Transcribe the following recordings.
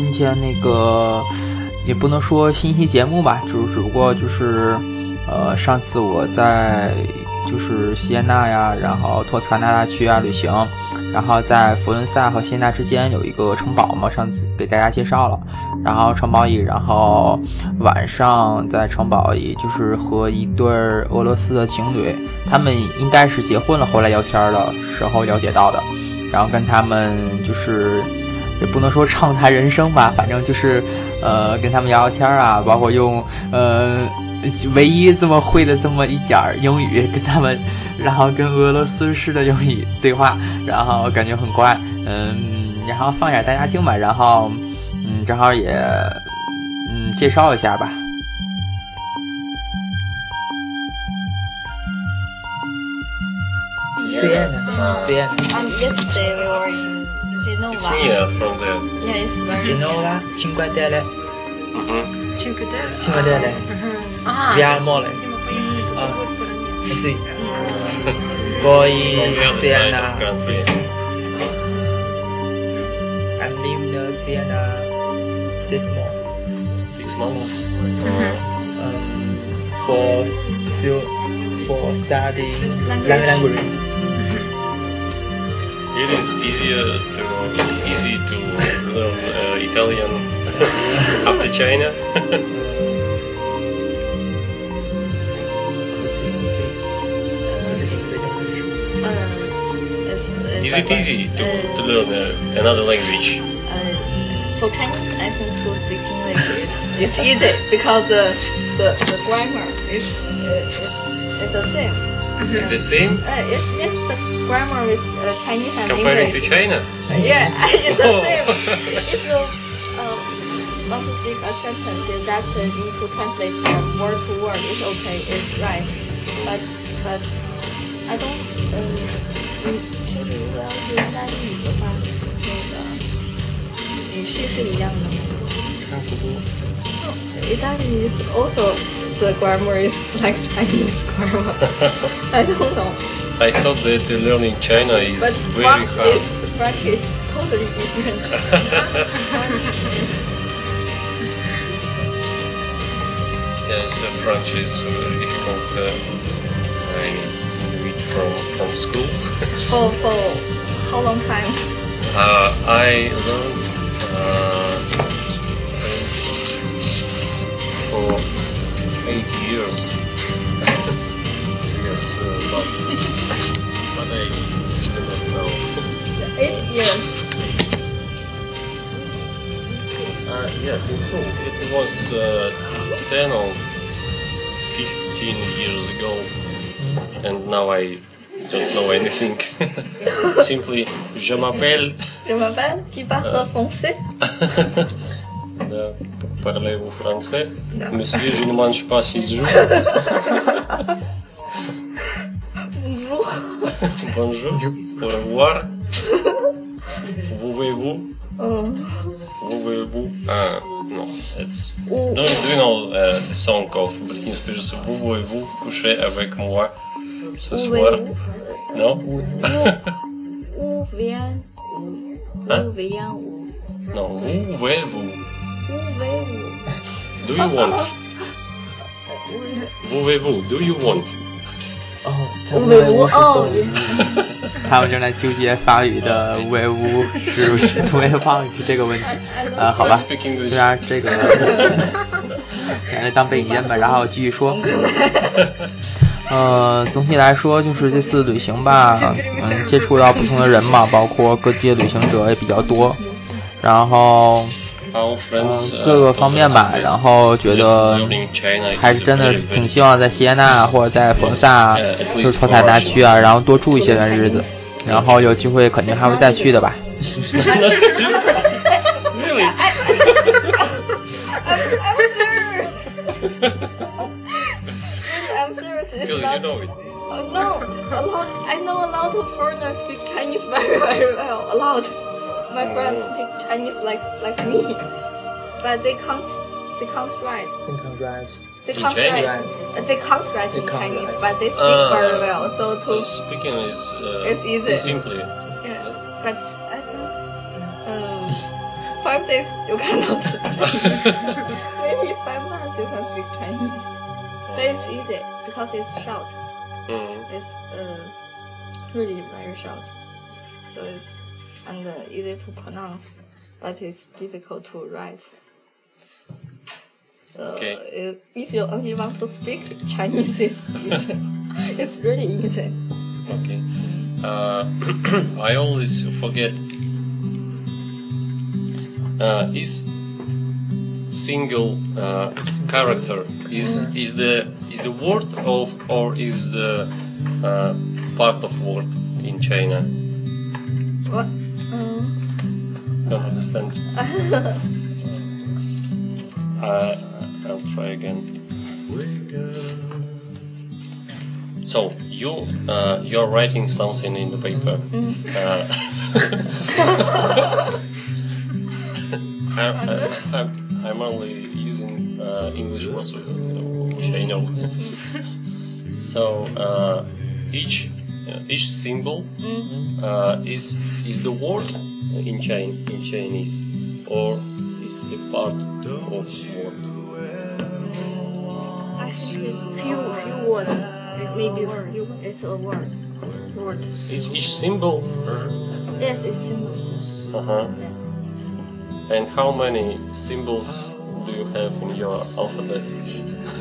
今天那个也不能说新一期节目吧，只只不过就是呃，上次我在就是锡耶纳呀，然后托斯卡纳大区啊旅行，然后在佛伦萨和锡耶纳之间有一个城堡嘛，上次给大家介绍了。然后城堡里，然后晚上在城堡里就是和一对俄罗斯的情侣，他们应该是结婚了，后来聊天的时候了解到的。然后跟他们就是也不能说畅谈人生吧，反正就是呃跟他们聊聊天啊，包括用呃唯一这么会的这么一点儿英语跟他们，然后跟俄罗斯式的英语对话，然后感觉很乖，嗯，然后放点大家听吧，然后嗯正好也嗯介绍一下吧。Vienna. Vienna. Um, yesterday we were in Genova. It's near from there. Yeah, it's very. Genova, Cinque Terre, Mhm. Cinque Terre. Cinque Terre, Ah. Via Mole. Ah. Sì. Poi country. I'm living in Vienna six months. Six months. Um, for for studying lang- language. It is easier to easy to learn uh, Italian after China. Uh, is it easy to, uh, to learn uh, another language? Uh, for Chinese, I think to speak English is it's easy because the the, the grammar is uh, is, is the same. The same Uh, it's, it's the grammar with uh, Chinese and comparing to English. China? Yeah, it's the Oh. same. If you um, want to speak a sentence is that uh, you need to translate from word to word, it's okay, it's right. But but I don't 嗯，你就是如果要是意大利语的话，那个语序是一样的吗？差不多。意大利 is also the grammar is like Chinese grammar. I don't know. I thought that uh, learning China is But very hard. is French is totally different. Yes, uh, French is uh, very difficult. Uh, I knew it from, from school. for for how long time? uh, I learned uh, for eight years. yes, uh, but, but I didn't know. Eight years. Uh, yes, in school. It was uh, 10 or 15 years ago, and now I don't know anything. Simply, je m'appelle. Je m'appelle. Tu parles français? là, parler au français. Monsieur, je ne mange pas chez vous. Bonjour. Bonjour. Au revoir. Vous voyez-vous? Oh. Vous voyez-vous? Ah, non. It's... Oh. Don't do no uh, э, song of Britney Spears. Vous voyez-vous coucher avec moi ce soir? Non? Où? Vient? Hein? Où vient? Non, vous voyez-vous? Do you want? Pouvez-vous? Do you want? 哦，他们正在纠结法语的无为无是不是突然忘记这个问题，呃，好吧.就让这个拿来当背景音吧，然后继续说。呃，总体来说就是这次旅行吧，嗯，接触到不同的人嘛，包括各地的旅行者也比较多，然后 uh, 各个方面吧然后觉得还是真的挺希望在锡耶纳或者在佛萨啊，就是托塔纳区啊，然后多住一些段日子，然后有机会肯定还会再去的吧。know. Oh, no, a lot. I know a lot of foreigners speak Chinese very, very well. A lot. My friends speak Chinese like like me, but they can't. They can't write. Think I'm right. They can't write. uh, They can't write in Chinese, write. but they speak Ah. very well. So to So speaking is uh, It's easy. simply. yeah, but I think um, for days you cannot. Maybe five months you can speak Chinese. But it's easy because it's short. Mm. It's uh, really very short. So it's and uh, easy to pronounce, but it's difficult to write. So Okay. if, if you only want to speak Chinese, it's, it's really easy. Okay. Uh, I always forget. Uh, is single uh, character is is the is the word of or is the uh, part of word in China? What? Don't understand. Uh, I'll try again. So you uh, you're writing something in the paper. Mm. Uh, I, I'm only using uh, English words which I know. so uh, each each symbol mm. uh, is is the word in Chin in Chinese or is the part of word? I think it's few few words. It maybe few. It's a word. Word. Is each symbol? Yes, it's simple. Uh huh. Yeah. And how many symbols do you have in your alphabet?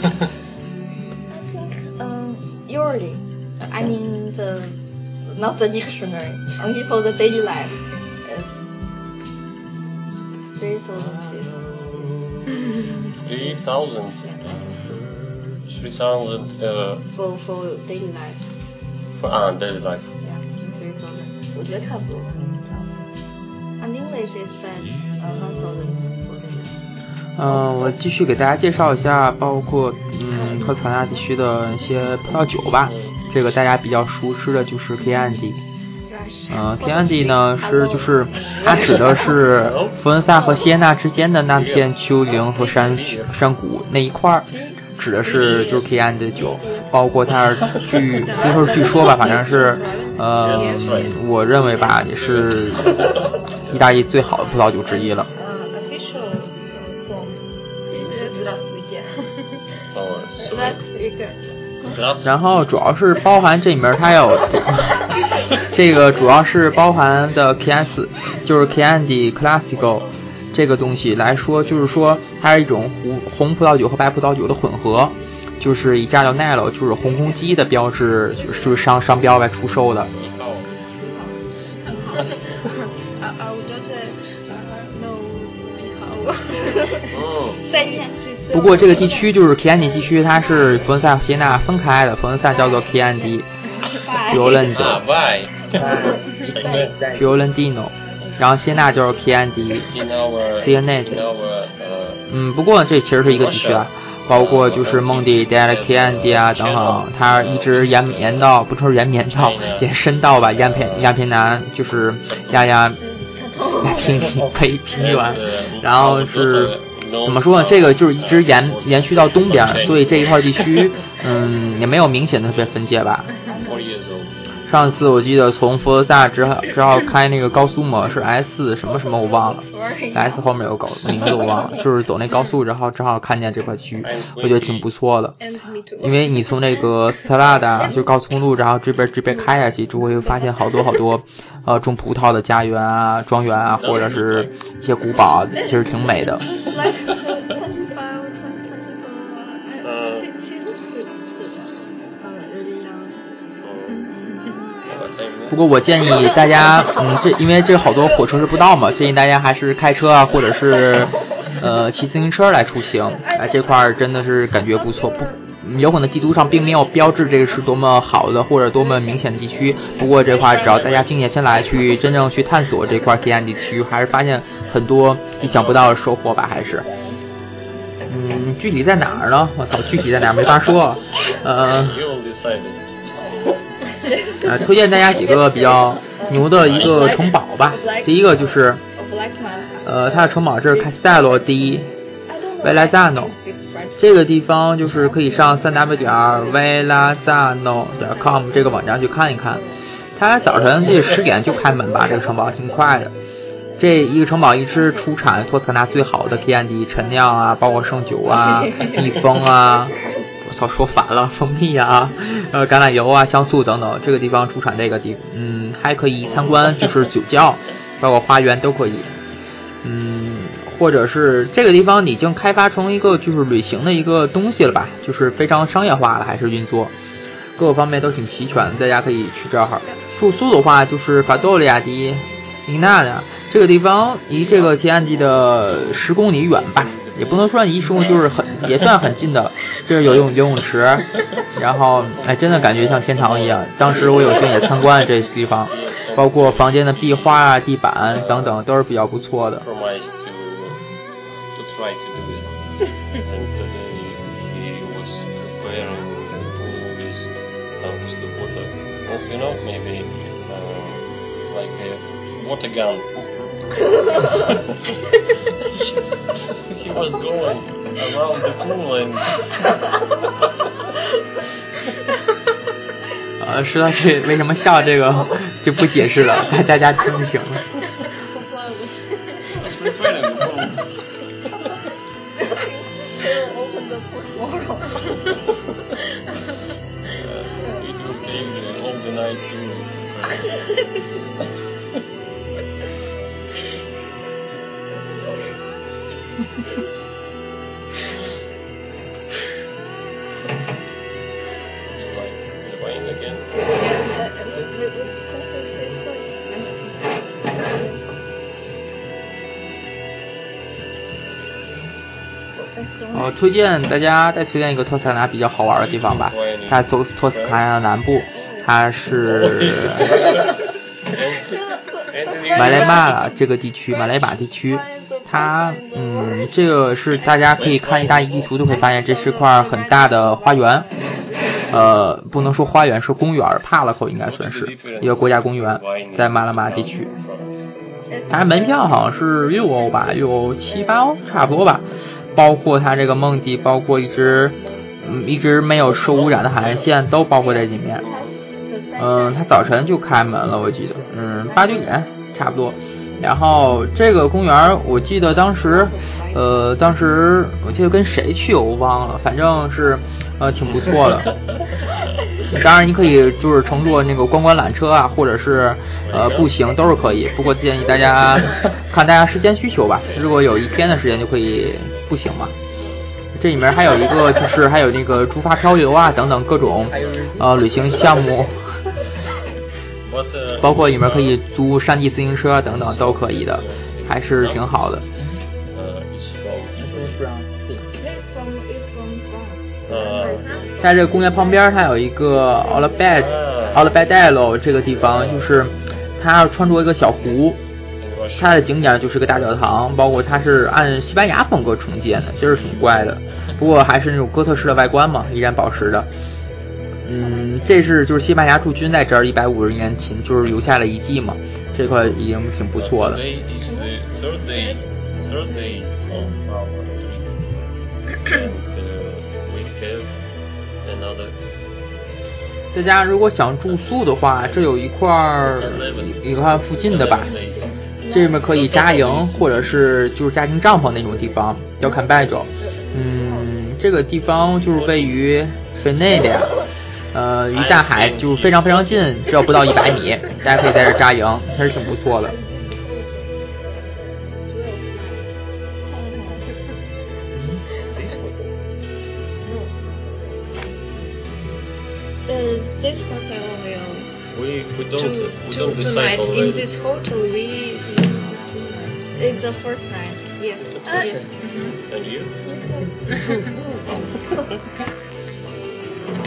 I think um, usually, I mean the not the dictionary, only for the daily life three thousand Three thousand. Three thousand uh, for for daily life. for ah, daily life. Yeah, three thousand，我觉得差不多。And English is said uh, one thousand for daily 嗯，我继续给大家介绍一下，包括嗯托斯卡纳地区的一些葡萄酒吧。这个大家比较熟知的就是 Chianti。嗯，Chianti 呢是就是它指的是佛罗伦萨和锡耶纳之间的那片丘陵和山山谷那一块儿，指的是就是的酒，包括它据别说是据说吧，反正是呃，我认为吧也是意大利最好的葡萄酒之一了。然后主要是包含这里面它有 这个主要是包含的 KS 就是 Chianti Classical 这个东西来说，就是说它是一种红红葡萄酒和白葡萄酒的混合，就是以 g a l n e l o 就是红公鸡的标志就是商商标来出售的。I, I uh。不过这个地区就是 Chianti 地区，它是佛罗伦萨和锡耶纳分开的，佛罗伦萨叫做 Chianti Fiorentino 啊，bye。Fiorentino，然后锡耶纳就是 Chianti In our Sienese in our uh, 嗯，不过这其实是一个地区啊，包括就是蒙地、d e l c a n d i 啊等等，它一直延绵到不说延绵到延伸到吧亚平亚平南，就是亚亚亚平北平原，然后是怎么说呢？这个就是一直延延续到东边，所以这一块地区，嗯，也没有明显的特别分界吧。上次我记得从佛罗萨只好只好开那个高速嘛，是 S 什么什么我忘了，S 后面有个高名字我忘了，就是走那高速，然后正好看见这块区域，我觉得挺不错的。因为你从那个斯特拉达就高速公路，然后这边这边开下去，就会发现好多好多呃种葡萄的家园啊、庄园啊，或者是一些古堡，其实挺美的。不过我建议大家，嗯，这因为这好多火车是不到嘛，建议大家还是开车啊，或者是呃骑自行车来出行。哎，这块儿真的是感觉不错，不。有可能地图上并没有标志这个是多么好的或者多么明显的地区，不过这块儿只要大家静下心来去真正去探索这块黑暗地区，还是发现很多意想不到的收获吧，还是。嗯，具体在哪儿呢？我操，具体在哪儿没法说。呃，呃，推荐大家几个比较牛的一个城堡吧。第一个就是，呃，它的城堡是 Castello di I don't know. Velazzano 这个地方就是可以上三 w 点 velazzano 点 com 这个网站去看一看。它早晨这十点就开门吧，这个城堡挺快的。这一个城堡一直出产托斯卡纳最好的 K N D 陈酿啊，包括圣酒啊、蜜蜂啊，我操说反了，蜂蜜啊，呃橄榄油啊、香醋等等，这个地方出产这个地，嗯，还可以参观就是酒窖，包括花园都可以，嗯，或者是这个地方已经开发成一个就是旅行的一个东西了吧，就是非常商业化了，还是运作，各个方面都挺齐全，大家可以去这儿。住宿的话，就是法多利亚迪英纳的这个地方，离这个天安地的十公里远吧，也不能说一说就是很也算很近的 就是有游泳游泳池然后哎真的感觉像天堂一样。当时我有幸也参观了这些地方包括房间的壁画啊地板等等都是比较不错的。He was going around the pool and 呃，说到这为什么笑这个就不解释了，大大家听就行了。呃，推荐大家再推荐一个托斯卡纳比较好玩的地方吧，它托托斯卡纳的南部，它是 马来马拉这个地区，马来马地区，它嗯，这个是大家可以看一大地图就会发现，这是块很大的花园，呃，不能说花园，是公园，帕拉口应该算是一个国家公园，在马来马地区。它门票好像是六欧吧，六欧七八欧差不多吧，包括它这个梦地，包括一只嗯一直没有受污染的海岸线都包括在里面。嗯，它早晨就开门了，我记得，嗯，八九点差不多。然后这个公园，我记得当时，呃，当时我记得跟谁去我忘了，反正是呃挺不错的。当然，你可以就是乘坐那个观光缆车啊，或者是呃步行都是可以。不过建议大家看大家时间需求吧，如果有一天的时间就可以步行嘛。这里面还有一个 就是还有那个竹筏漂流啊等等各种呃旅行项目。Uh, 包括里面可以租山地自行车等等都可以的，还是挺好的。uh, uh, 在这个公园旁边，它有一个 o l a b e d o l a b e d e l o 这个地方，就是它穿着一个小湖.它的景点就是个大教堂，包括它是按西班牙风格重建的，就是挺怪的。不过还是那种哥特式的外观嘛，依然保持的。嗯，这是就是西班牙驻军在这儿一百五十年前就是留下了遗迹嘛，这块已经挺不错的。Uh. 大家如果想住宿的话，这有一块儿一块附近的吧，这里面可以扎营，或者是就是家庭帐篷那种地方，要看白昼。嗯，这个地方就是位于菲内的呀，呃，与大海就非常非常近，只要不到一百米，大家可以在这扎营，还是挺不错的。嗯，没错子。No. 呃，this hotel will to tonight in this hotel we it's the first night. Yes. It's the first yes. night. And you?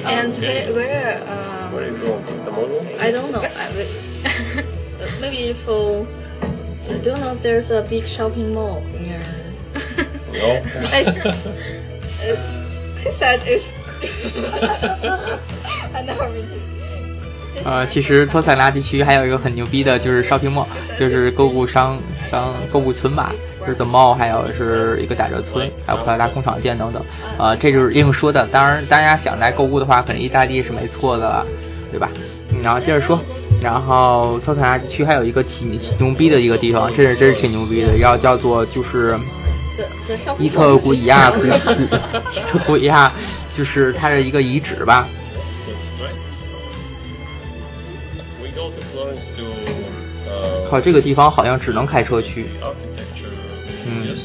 And Okay. where, where uh, Where are you going? Tomorrow? I don't know. I will, maybe for. I don't know. There's a big shopping mall near. No. I, I said it's. I never been to. 呃，其实托塞拉地区还有一个很牛逼的，就是 shopping mall，就是购物商 商购物村吧，就是 the mall，还有是一个打折村，还有普拉达工厂店等等。呃，这就是硬说的。当然，大家想来购物的话，肯定意大利是没错的了，对吧？嗯，然后接着说，然后托卡纳地区还有一个挺挺牛逼的一个地方，这是真是挺牛逼的，要叫做就是伊特古里亚古古伊特古里亚，就是它的一个遗址吧。靠，这个地方好像只能开车去。Mm. Yes.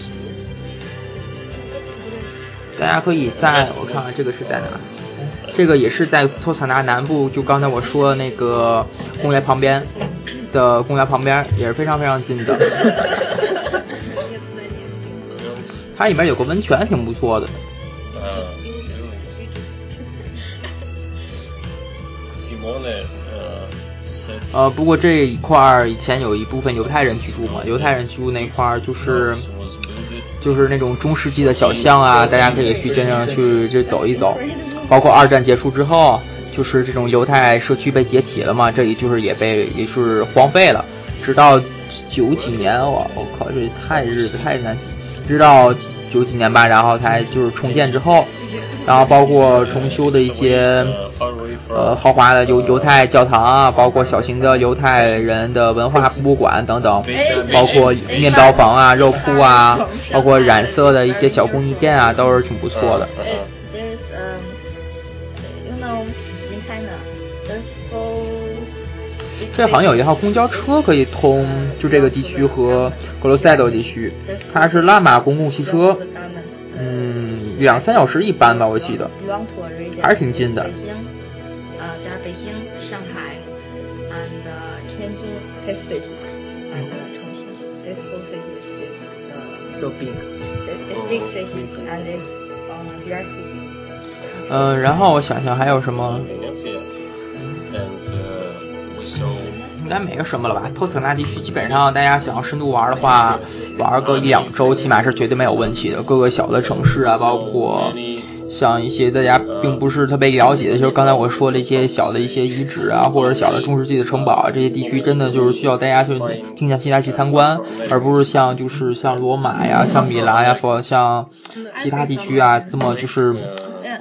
大家可以在我看看这个是在哪，这个也是在托斯卡纳南部，就刚才我说的那个公园旁边的公园旁边，也是非常非常近的。它里面有个温泉，挺不错的。Uh, uh, said 呃，不过这一块儿以前有一部分犹太人居住嘛，犹太人居住那块儿就是就是那种中世纪的小巷啊，大家可以去真正去这走一走。包括二战结束之后，就是这种犹太社区被解体了嘛，这里就是也被也是荒废了，直到九几年，我我靠，这太日子太难记，直到九几年吧，然后才就是重建之后，然后包括重修的一些 uh, 呃豪华的犹犹太教堂啊，包括小型的犹太人的文化博物馆等等，包括面包房啊、肉铺啊，包括染色的一些小工艺店啊，都是挺不错的。It, there's um, you know, in China, there's four. big 这好像有一.号公交车可以通，就这个地区和格罗塞多地区，它是拉玛公共汽车 uh, 嗯，两三小时一班吧，我记得。还是挺近的呃，在北京、上海，and uh, 天津 his city, and uh, Chongqing. These four cities is uh, So big. is, is big cities and is um, directly. 嗯，然后我想想还有什么 uh, 应该没有什么了吧？托斯卡纳地区基本上大家想要深度玩的话，玩个一两周，起码是绝对没有问题的。各个小的城市啊，包括像一些大家并不是特别了解的，就是刚才我说的一些小的一些遗址啊，或者小的中世纪的城堡啊，这些地区真的就是需要大家去静下心来去参观，而不是像就是像罗马呀、像米兰呀，或像其他地区啊这么就是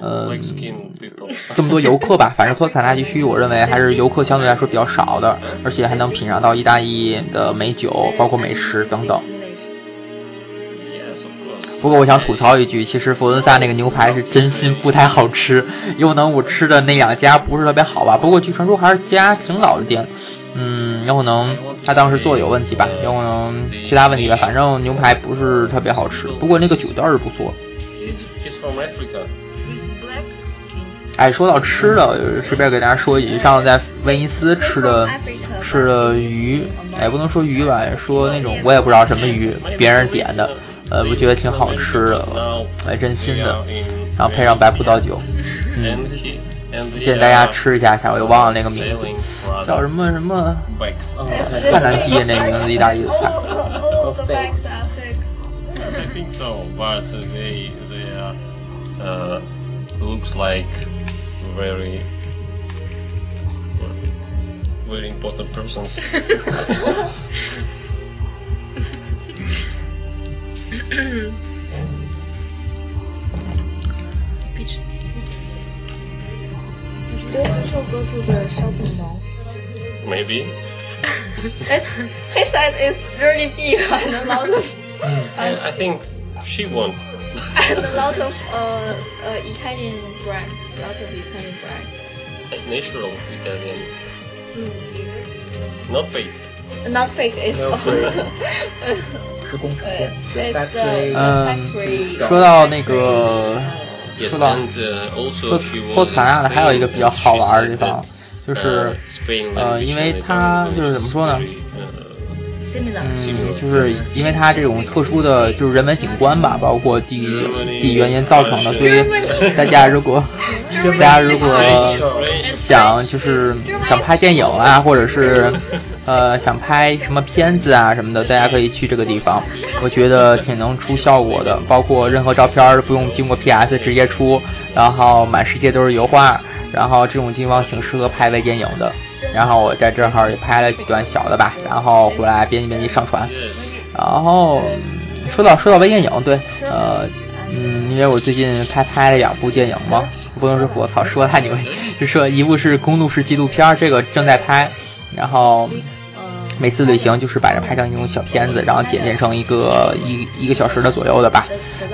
呃 like skin people. 这么多游客吧。反正托斯卡纳地区，我认为还是游客相对来说比较少的，而且还能品尝到意大利的美酒，包括美食等等。不过我想吐槽一句，其实佛罗伦萨那个牛排是真心不太好吃，有可能我吃的那两家不是特别好吧。不过据传说还是家挺老的店，嗯，有可能他当时做的有问题吧，有可能其他问题吧，反正牛排不是特别好吃。不过那个酒倒是不错。哎，说到吃的，我顺便给大家说一句，上次在威尼斯吃的吃的鱼，哎，不能说鱼吧，说那种我也不知道什么鱼，别人点的，呃，我觉得挺好吃的，哎，真心的，然后配上白葡萄酒，建议大家 uh, 吃一下，下我又忘了那个名字叫什么什么.太难记那名字，意大利的菜。All of the Do you also go to the shopping mall? Maybe. It's, he said it's really big and a lot of And I think she won. and a lot of uh, uh, Italian brand, lot of Italian brand. Natural Italian, not fake. Not fake, it's No fake. 施工程对嗯说到那个说到托托盘啊还有一个比较好玩的地方就是呃因为它就是怎么说呢？嗯就是因为它这种特殊的就是人文景观吧包括地地原因造成的所以大家如果 大家如果想就是想拍电影啊或者是呃想拍什么片子啊什么的，大家可以去这个地方，我觉得挺能出效果的，包括任何照片儿不用经过 PS 直接出，然后满世界都是油画，然后这种地方挺适合拍微电影的。然后我在这儿也拍了几段小的吧，然后回来编辑编辑上传。然后说到说到微电影，对，呃，嗯，因为我最近拍拍了两部电影嘛，不能说我操说太牛，就说一部是公路式纪录片儿，这个正在拍，然后每次旅行就是把它拍成一种小片子，然后剪辑成一个一一个小时的左右的吧。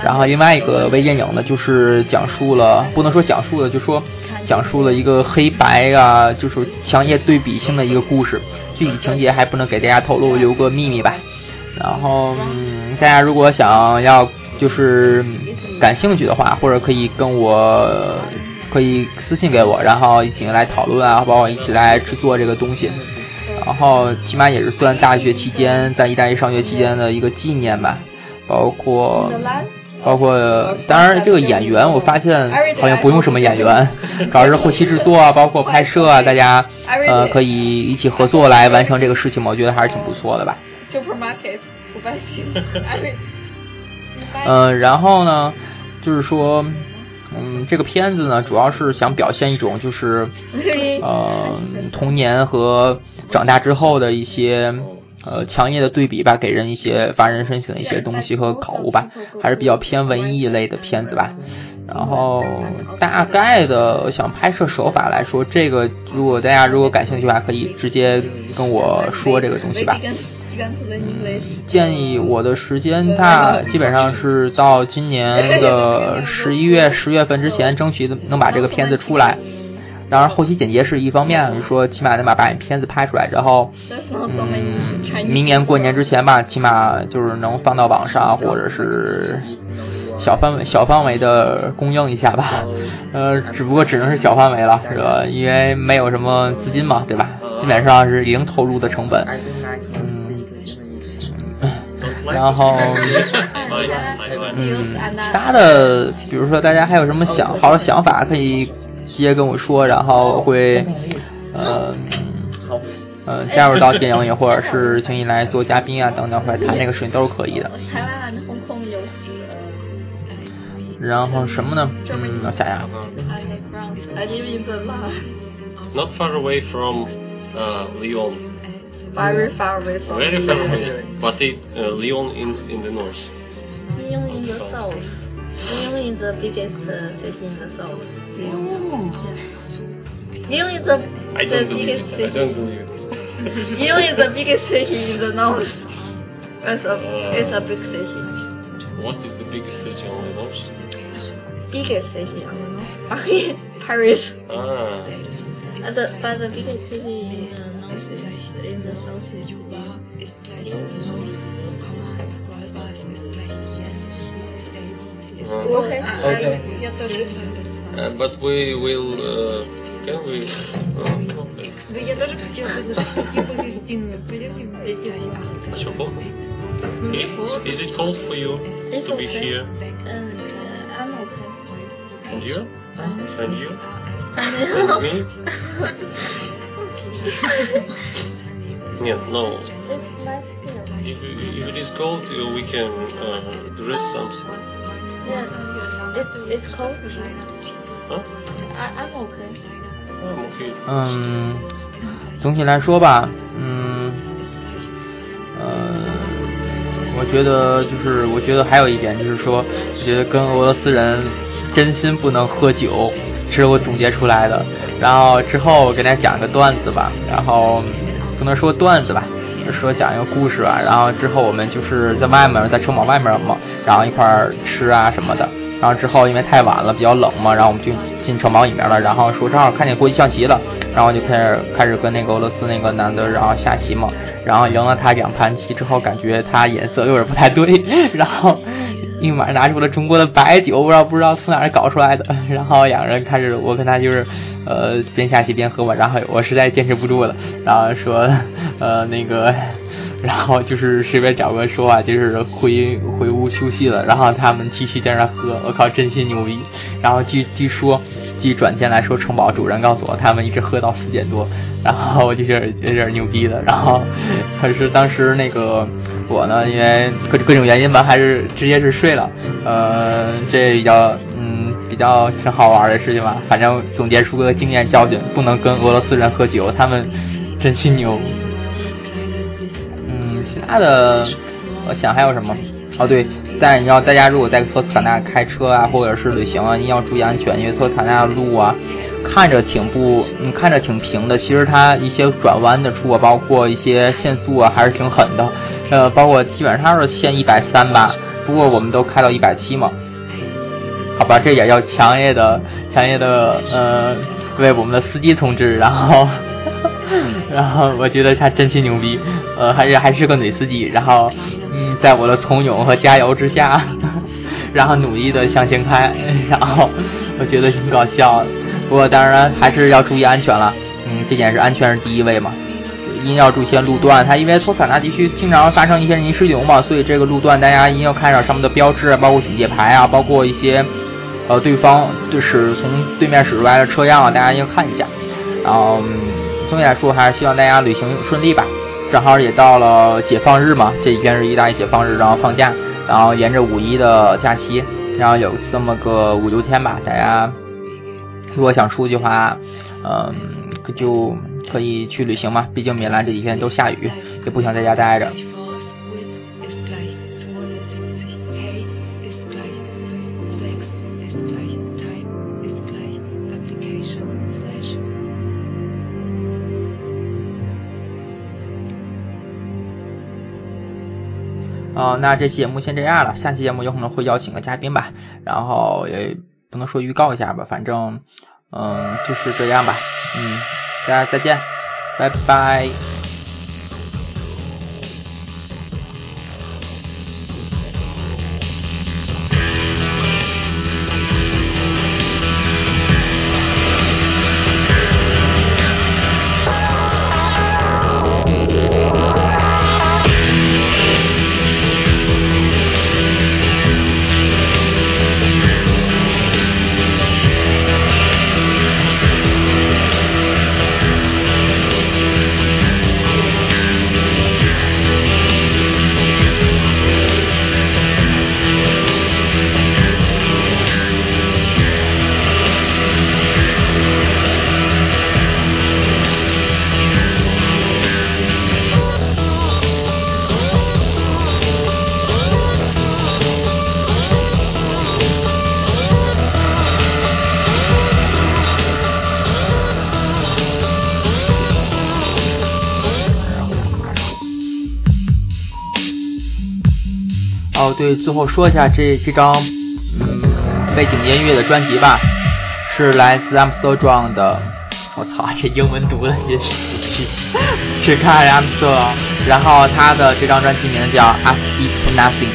然后另外一个微电影呢，就是讲述了不能说讲述了，就说讲述了一个黑白啊，就是强烈对比性的一个故事。具体情节还不能给大家透露，留个秘密吧。然后嗯，大家如果想要就是感兴趣的话，或者可以跟我可以私信给我，然后一起来讨论啊，包括一起来制作这个东西。然后起码也是算大学期间在意大利上学期间的一个纪念吧，包括包括当然这个演员我发现好像不用什么演员，主要是后期制作啊，包括拍摄啊，大家呃可以一起合作来完成这个事情嘛，我觉得还是挺不错的吧。Supermarket 五百斤，every 嗯，然后呢，就是说，嗯，这个片子呢，主要是想表现一种就是，呃，童年和长大之后的一些呃强烈的对比吧，给人一些发人深省的一些东西和考悟吧，还是比较偏文艺类的片子吧。然后大概的想拍摄手法来说，这个如果大家如果感兴趣的话，可以直接跟我说这个东西吧。建议我的时间大基本上是到今年的十一月、十月份之前，争取能把这个片子出来。当然，后期剪辑是一方面，就说起码能把把片子拍出来，然后，嗯，明年过年之前吧，起码就是能放到网上，或者是小范围、小范围的供应一下吧。呃，只不过只能是小范围了，是吧？因为没有什么资金嘛，对吧？基本上是零投入的成本。嗯，然后，嗯，其他的，比如说大家还有什么想好的想法，可以直接跟我说，然后我会，呃，呃，加入到电影里，或者是请你来做嘉宾啊，等等，或者谈那个事情都是可以的。然后什么呢？嗯，我想想。I live in Berlin. Not far away from uh, Lyon. Very far away from Very far away. But it, uh, Lyon in, in the north. Lyon in the south. Lyon is the biggest uh, city in the south. Lyon. Lyon is the, I the don't believe biggest it. I don't believe it. Lyon is the biggest city in the north. It's a, Uh. it's a big city. What is the biggest city on the north? Biggest city on the north. Paris. Ah. Uh, the, but the biggest city in the north is in the south is Uh, Okay. Okay. Я тоже. uh, but we will. Uh, can we? Uh, okay. Да я даже хотела предложить типа гостиную. Поехали в So cold? Ну, мне Is, холодно. is it cold for you It's to be okay. here? And uh, I'm okay. And you? And you? And And me? Yeah, no. It's nice here. If, if it is cold, uh, we can uh, dress something. Yes. It's, it's cold. I, I'm okay. I'm OK 嗯，总体来说吧，嗯，呃，我觉得就是，我觉得还有一点就是说，我觉得跟俄罗斯人真心不能喝酒，这是我总结出来的。然后之后我给大家讲一个段子吧，然后不能说段子吧，说讲一个故事吧。然后之后我们就是在外面，在城堡外面嘛，然后一块儿吃啊什么的。然后之后因为太晚了，比较冷嘛，然后我们就进城堡里面了。然后说正好看见国际象棋了，然后就开始开始跟那个俄罗斯那个男的然后下棋嘛。然后赢了他两盘棋之后，感觉他颜色有点不太对，然后立马拿出了中国的白酒，不知道不知道从哪儿搞出来的。然后两个人开始，我跟他就是呃边下棋边喝嘛。然后我实在坚持不住了，然后说呃那个。然后就是随便找个说话，就是回回屋休息了。然后他们继续在那喝，我靠，真心牛逼。然后据据说，据转天来说，城堡主人告诉我，他们一直喝到四点多。然后我就觉得有点牛逼的。然后可是当时那个我呢，因为各各种原因吧，还是直接是睡了。呃，这比较嗯比较挺好玩的事情吧。反正总结出个经验教训，不能跟俄罗斯人喝酒，他们真心牛。嗯，其他的，我想还有什么？哦，对，但你知道，大家如果在托斯卡纳开车啊，或者是旅行啊，一定要注意安全，因为托斯卡纳的路啊，看着挺不，你，看着挺平的，其实它一些转弯的处啊，包括一些限速啊，还是挺狠的。呃，包括基本上是限一百三吧，不过我们都开到一百七嘛。好吧，这也要强烈的、强烈的，呃，为我们的司机同志，然后，然后我觉得他真心牛逼，呃，还是还是个女司机，然后，嗯，在我的怂恿和加油之下，然后努力的向前开，然后我觉得挺搞笑的。不过当然还是要注意安全了，嗯，这件事安全是第一位嘛。一定要注意些路段，它因为托斯卡纳地区经常发生一些泥石流嘛，所以这个路段大家一定要看上上面的标志，包括警戒牌啊，包括一些。呃，对方就是从对面驶出来的车辆啊，大家要看一下。然后总体来说，还是希望大家旅行顺利吧。正好也到了解放日嘛，这几天是意大利解放日，然后放假，然后沿着五一的假期，然后有这么个五六天吧。大家如果想出去的话，嗯，就可以去旅行嘛。毕竟米兰这几天都下雨，也不想在家待着。哦，那这期节目先这样了，下期节目有可能会邀请个嘉宾吧，然后也不能说预告一下吧，反正嗯就是这样吧，嗯，大家再见，拜拜。对，最后说一下这这张嗯背景音乐的专辑吧，是来自 Amsterdam 的。我操，这英文读的也是是看 Amsterdam，然后他的这张专辑名叫 Ask It to Nothing，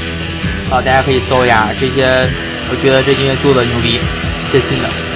好，大家可以搜一下这些，我觉得这音乐做的牛逼，最新的。